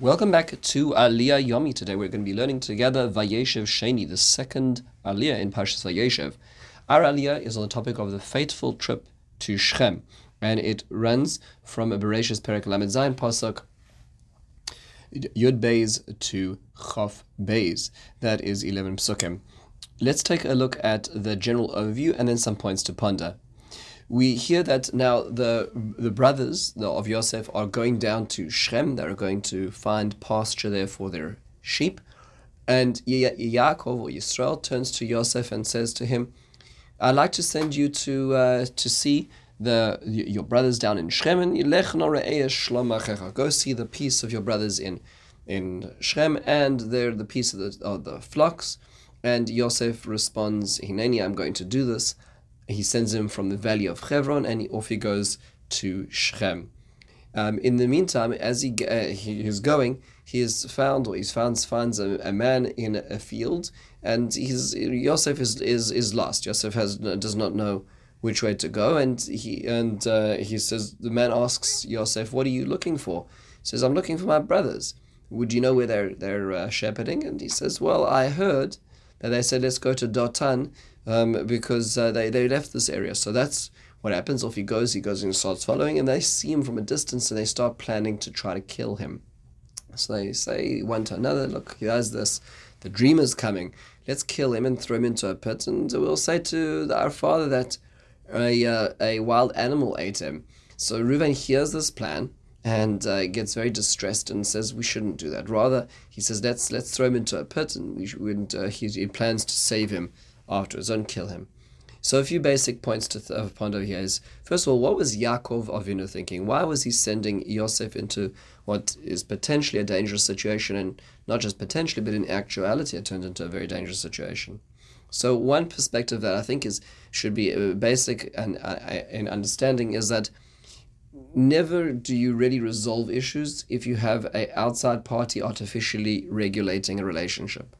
Welcome back to Aliyah Yomi. Today we're going to be learning together Vayeishev Sheni, the second Aliyah in Parshas Vayeishev. Our Aliyah is on the topic of the fateful trip to Shechem, and it runs from Bereshis Perek Lamed Zayin Pasuk Yud Beis to Chof Beis. That is 11 psukim. Let's take a look at the general overview and then some points to ponder we hear that now the the brothers of Yosef are going down to Shem. They're going to find pasture there for their sheep. And ya- Yaakov or Yisrael turns to Yosef and says to him, I'd like to send you to uh, to see the your brothers down in Shem and go see the peace of your brothers in in Shem and they're the peace of the, of the flocks. And Yosef responds, Hineni, I'm going to do this he sends him from the valley of Hebron, and off he goes to Shechem. Um, in the meantime, as he, uh, he is going, he is found, or he finds finds a, a, man in a field, and he's Yosef is, is is lost. Yosef has does not know which way to go, and he and uh, he says the man asks Yosef, "What are you looking for?" He says, "I'm looking for my brothers. Would you know where they're they're uh, shepherding?" And he says, "Well, I heard that they said let's go to Dotan um, because uh, they, they left this area. So that's what happens. Off he goes, he goes and starts following, and they see him from a distance and they start planning to try to kill him. So they say one to another, look, he has this, the dreamer's coming. Let's kill him and throw him into a pit, and we'll say to our father that a, uh, a wild animal ate him. So Reuven hears this plan and uh, gets very distressed and says we shouldn't do that. Rather, he says let's let's throw him into a pit, and we should, uh, he, he plans to save him afterwards, don't kill him. So a few basic points to th- ponder here is, first of all, what was Yaakov Avinu thinking? Why was he sending Yosef into what is potentially a dangerous situation, and not just potentially, but in actuality, it turned into a very dangerous situation. So one perspective that I think is should be uh, basic and uh, in understanding is that never do you really resolve issues if you have an outside party artificially regulating a relationship.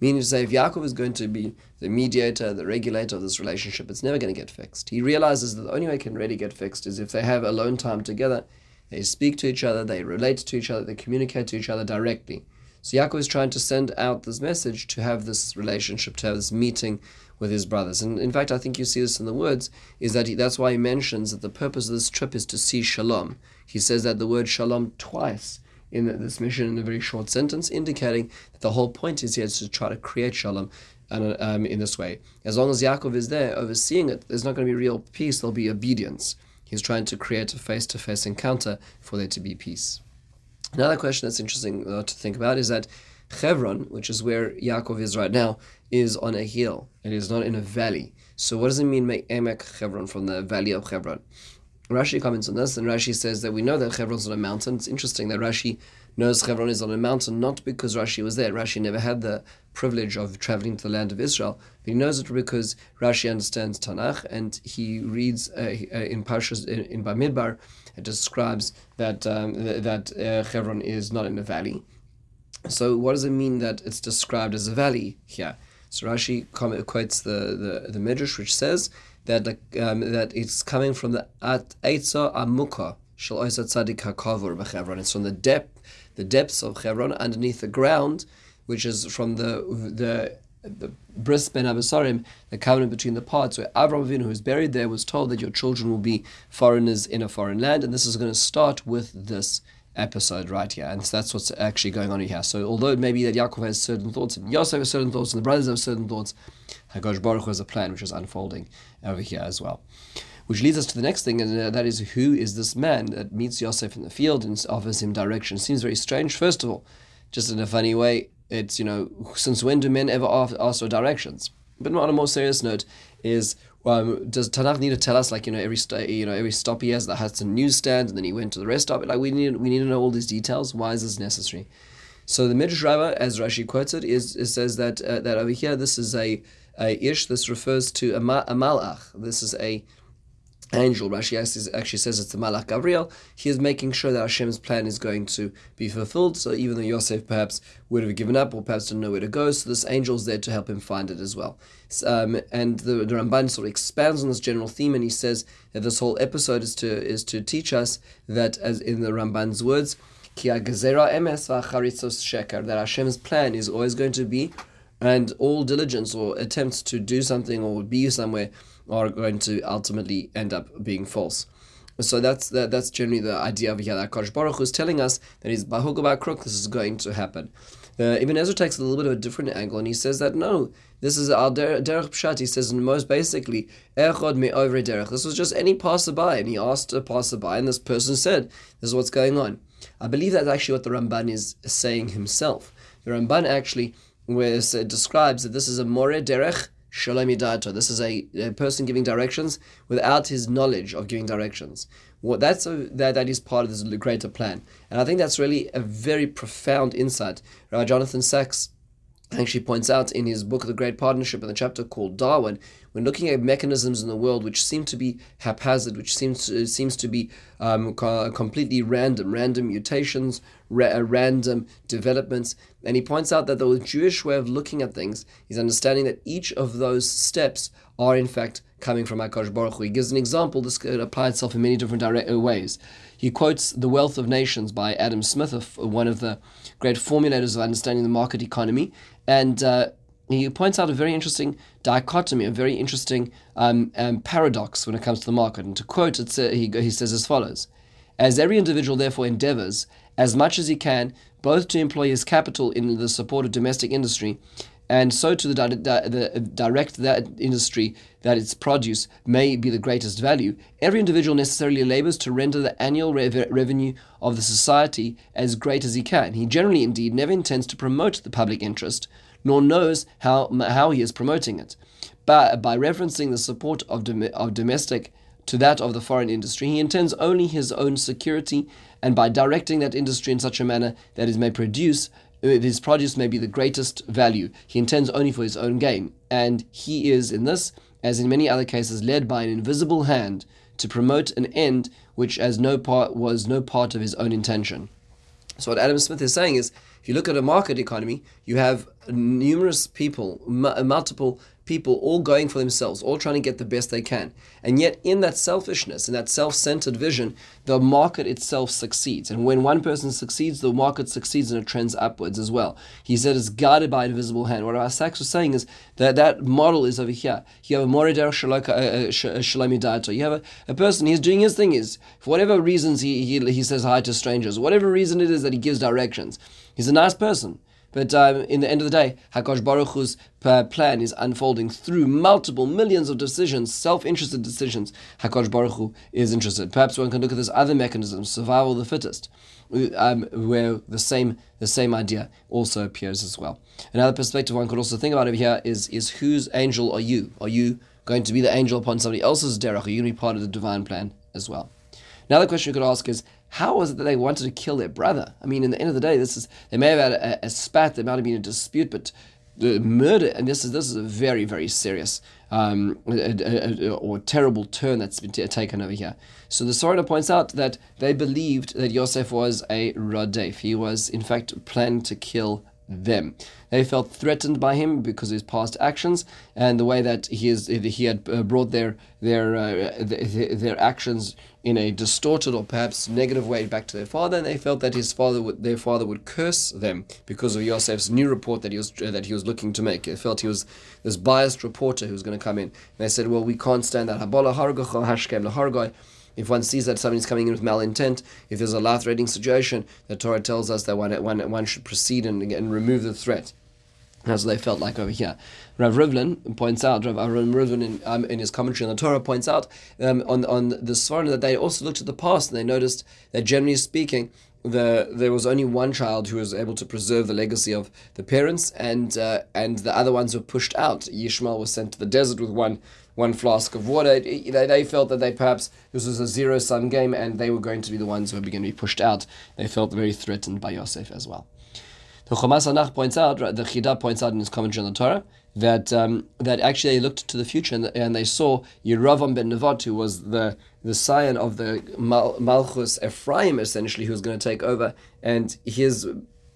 Meaning to say, if Yaakov is going to be the mediator, the regulator of this relationship, it's never going to get fixed. He realizes that the only way it can really get fixed is if they have alone time together, they speak to each other, they relate to each other, they communicate to each other directly. So Yaakov is trying to send out this message to have this relationship, to have this meeting with his brothers. And in fact, I think you see this in the words, is that he, that's why he mentions that the purpose of this trip is to see shalom. He says that the word shalom twice in this mission in a very short sentence, indicating that the whole point is here is to try to create shalom and um, in this way. As long as Yaakov is there overseeing it, there's not going to be real peace, there'll be obedience. He's trying to create a face to face encounter for there to be peace. Another question that's interesting uh, to think about is that Hebron, which is where Yaakov is right now, is on a hill. It is not in a valley. So what does it mean, make Emek Hebron from the valley of Hebron? Rashi comments on this, and Rashi says that we know that Hebron is on a mountain. It's interesting that Rashi knows Hebron is on a mountain not because Rashi was there. Rashi never had the privilege of traveling to the land of Israel, but he knows it because Rashi understands Tanakh and he reads uh, uh in Parshas in, in Bamidbar. It describes that um, that uh, Hebron is not in a valley. So what does it mean that it's described as a valley here? So Rashi quotes the, the, the Midrash, which says that the, um, that it's coming from the at Eitza Amuka Shal Tzadik Hakavur b'Chevron. It's from the depth, the depths of Chevron underneath the ground, which is from the the the bris ben Abasarim, the covenant between the parts, where Avram Avinu, who is buried there, was told that your children will be foreigners in a foreign land, and this is going to start with this episode right here, and so that's what's actually going on here. So although maybe that Yaakov has certain thoughts, and Yosef has certain thoughts, and the brothers have certain thoughts, Hakadosh Baruch Hu has a plan which is unfolding over here as well. Which leads us to the next thing, and uh, that is who is this man that meets Yosef in the field and offers him direction? Seems very strange. First of all, just in a funny way, it's, you know, since when do men ever ask for directions? But on a more serious note, is um, does Tanakh need to tell us like you know every st- you know every stop he has that has a newsstand and then he went to the rest stop? Like we need we need to know all these details. Why is this necessary? So the Midrash Rabbah, as Rashi quotes it, is, is says that uh, that over here this is a, a ish. This refers to a, ma- a malach. This is a angel. Rashi actually says it's the Malach Gabriel. He is making sure that Hashem's plan is going to be fulfilled. So even though Yosef perhaps would have given up or perhaps didn't know where to go, so this angel is there to help him find it as well. Um, and the, the Ramban sort of expands on this general theme, and he says that this whole episode is to is to teach us that, as in the Ramban's words, that Hashem's plan is always going to be, and all diligence or attempts to do something or be somewhere are going to ultimately end up being false. So that's that, that's generally the idea of here. That Kodesh Baruch is telling us that he's bahug crook. This is going to happen. Uh, Ibn Ezra takes a little bit of a different angle, and he says that no, this is our derech pshat. He says most basically, echod me over derech. This was just any passerby, and he asked a passerby, and this person said, "This is what's going on." I believe that's actually what the Ramban is saying himself. The Ramban actually where it describes that this is a more derech shalom This is a, a, person giving directions without his knowledge of giving directions. What that's a, that that is part of this greater plan, and I think that's really a very profound insight. Rabbi Jonathan Sacks actually points out in his book, The Great Partnership, in the chapter called Darwin, when looking at mechanisms in the world which seem to be haphazard, which seems to, seems to be um, co- completely random, random mutations, ra- uh, random developments, and he points out that the Jewish way of looking at things is understanding that each of those steps are in fact coming from Akash Baruch. He gives an example. This could apply itself in many different uh, ways. He quotes The Wealth of Nations by Adam Smith, one of the great formulators of understanding the market economy. And uh, he points out a very interesting dichotomy, a very interesting um, um, paradox when it comes to the market. And to quote, it, uh, he, he says as follows As every individual therefore endeavors, as much as he can, both to employ his capital in the support of domestic industry and so to the, di- di- the direct that industry that its produce may be the greatest value, every individual necessarily labors to render the annual rev- revenue of the society as great as he can. He generally, indeed, never intends to promote the public interest, nor knows how, how he is promoting it. But by referencing the support of, dom- of domestic to that of the foreign industry, he intends only his own security, and by directing that industry in such a manner that it may produce Uh, his produce may be the greatest value. He intends only for his own gain, and he is in this, as in many other cases, led by an invisible hand to promote an end which as no part was no part of his own intention. So what Adam Smith is saying is, if you look at a market economy, you have numerous people, m- multiple people all going for themselves, all trying to get the best they can. And yet, in that selfishness, in that self centered vision, the market itself succeeds. And when one person succeeds, the market succeeds and it trends upwards as well. He said it's guided by an invisible hand. What Rav Sacks was saying is that that model is over here. You have a Morider uh, uh, uh, Shalami Dato. You have a, a person, he's doing his thing, is for whatever reasons he, he, he says hi to strangers, whatever reason it is that he gives directions. He's a nice person. But um, in the end of the day, Hakadosh Baruch Hu's uh, plan is unfolding through multiple millions of decisions, self-interested decisions. Hakadosh Baruch Hu is interested. Perhaps one can look at this other mechanism, survival of the fittest, um, where the same the same idea also appears as well. Another perspective one could also think about over here is is whose angel are you? Are you going to be the angel upon somebody else's derech? Are you going to be part of the divine plan as well? Another question you could ask is how was it that they wanted to kill their brother? I mean, in the end of the day, this is they may have had a, a spat, there might have been a dispute, but the murder, and this is this is a very very serious um, a, a, or terrible turn that's been t- taken over here. So the Sforno points out that they believed that Yosef was a Radef. He was in fact planning to kill them. They felt threatened by him because of his past actions and the way that he is he had uh, brought their their uh, their actions in a distorted or perhaps negative way back to their father, and they felt that his father would their father would curse them because of Yosef's new report that he was that he was looking to make. They felt he was this biased reporter who was going to come in. And they said, "Well, we can't stand that." If one sees that somebody's coming in with malintent, if there's a life threatening situation, the Torah tells us that one, one, one should proceed and, and remove the threat. That's what they felt like over here. Rav Rivlin points out, Rav Aaron Rivlin in, um, in his commentary on the Torah points out um, on, on the Sforno that they also looked at the past and they noticed that generally speaking, the there was only one child who was able to preserve the legacy of the parents, and uh, and the other ones were pushed out. Yishmael was sent to the desert with one one flask of water. They, they felt that they perhaps this was a zero sum game, and they were going to be the ones who were going to be pushed out. They felt very threatened by Yosef as well. The Chomas Anach points out, the Chida points out in his commentary on the Torah, that um, that actually they looked to the future and, and they saw Yeravam ben Nevat, who was the the scion of the Mal- Malchus Ephraim, essentially, who was going to take over, and his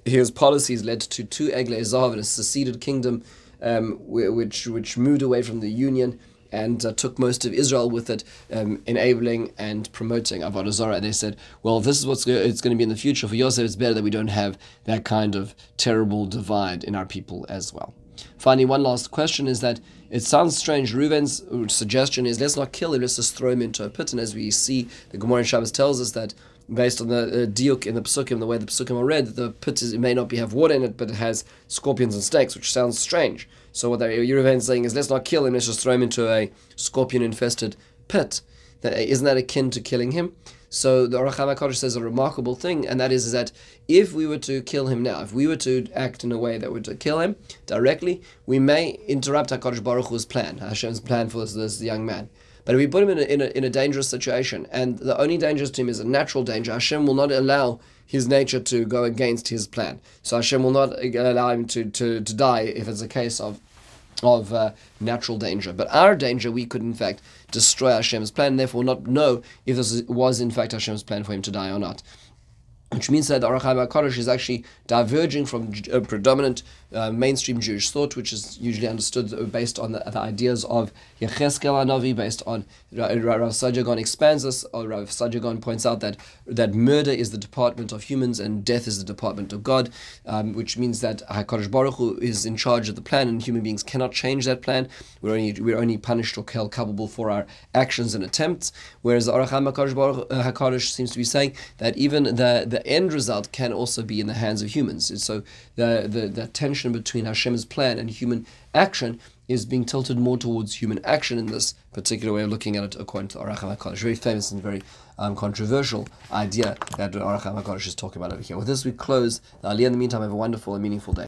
his policies led to two Eglei Zahav and a seceded kingdom, um, which which moved away from the union and uh, took most of Israel with it, um, enabling and promoting Avodah Zarah. They said, well, this is what's it's going to be in the future. For Yosef, it's better that we don't have that kind of terrible divide in our people as well. Finally, one last question is that it sounds strange. Reuven's suggestion is let's not kill him, let's just throw him into a pit. And as we see, the in Shabbos tells us that based on the uh, diuk in the psukim, the way the psukim are read, the pit is, it may not be have water in it, but it has scorpions and snakes, which sounds strange. So what the Reuven is saying is let's not kill him, let's just throw him into a scorpion-infested pit. That, isn't that akin to killing him? So the HaChaim says a remarkable thing, and that is, is that if we were to kill him now, if we were to act in a way that would to kill him directly, we may interrupt HaKadosh Baruch Hu's plan, Hashem's plan for this, this young man. But if we put him in a, in a, in a dangerous situation, and the only danger to him is a natural danger, Hashem will not allow his nature to go against his plan. So Hashem will not allow him to, to, to die if it's a case of of uh, natural danger. But our danger, we could in fact destroy Hashem's plan, therefore not know if this was in fact Hashem's plan for him to die or not which means that the Ohr HaChaim HaKadosh is actually diverging from a predominant uh, mainstream Jewish thought, which is usually understood based on the, the ideas of Yecheskel Hanavi, based on Rav Saadia Gaon expands this, or Rav Saadia Gaon points out that that murder is the department of humans and death is the department of God, um, which means that HaKadosh Baruch Hu is in charge of the plan and human beings cannot change that plan. We're only, we're only punished or held culpable for our actions and attempts, whereas the Ohr HaKadosh, Baruch, uh, HaKadosh seems to be saying that even the, the end result can also be in the hands of humans. And so the, the, the tension between Hashem's plan and human action is being tilted more towards human action in this particular way of looking at it according to Ohr HaChaim HaKadosh. Very famous and very um, controversial idea that Ohr HaChaim HaKadosh is talking about over here. With this, we close the Aliyah. In the meantime, have a wonderful and meaningful day.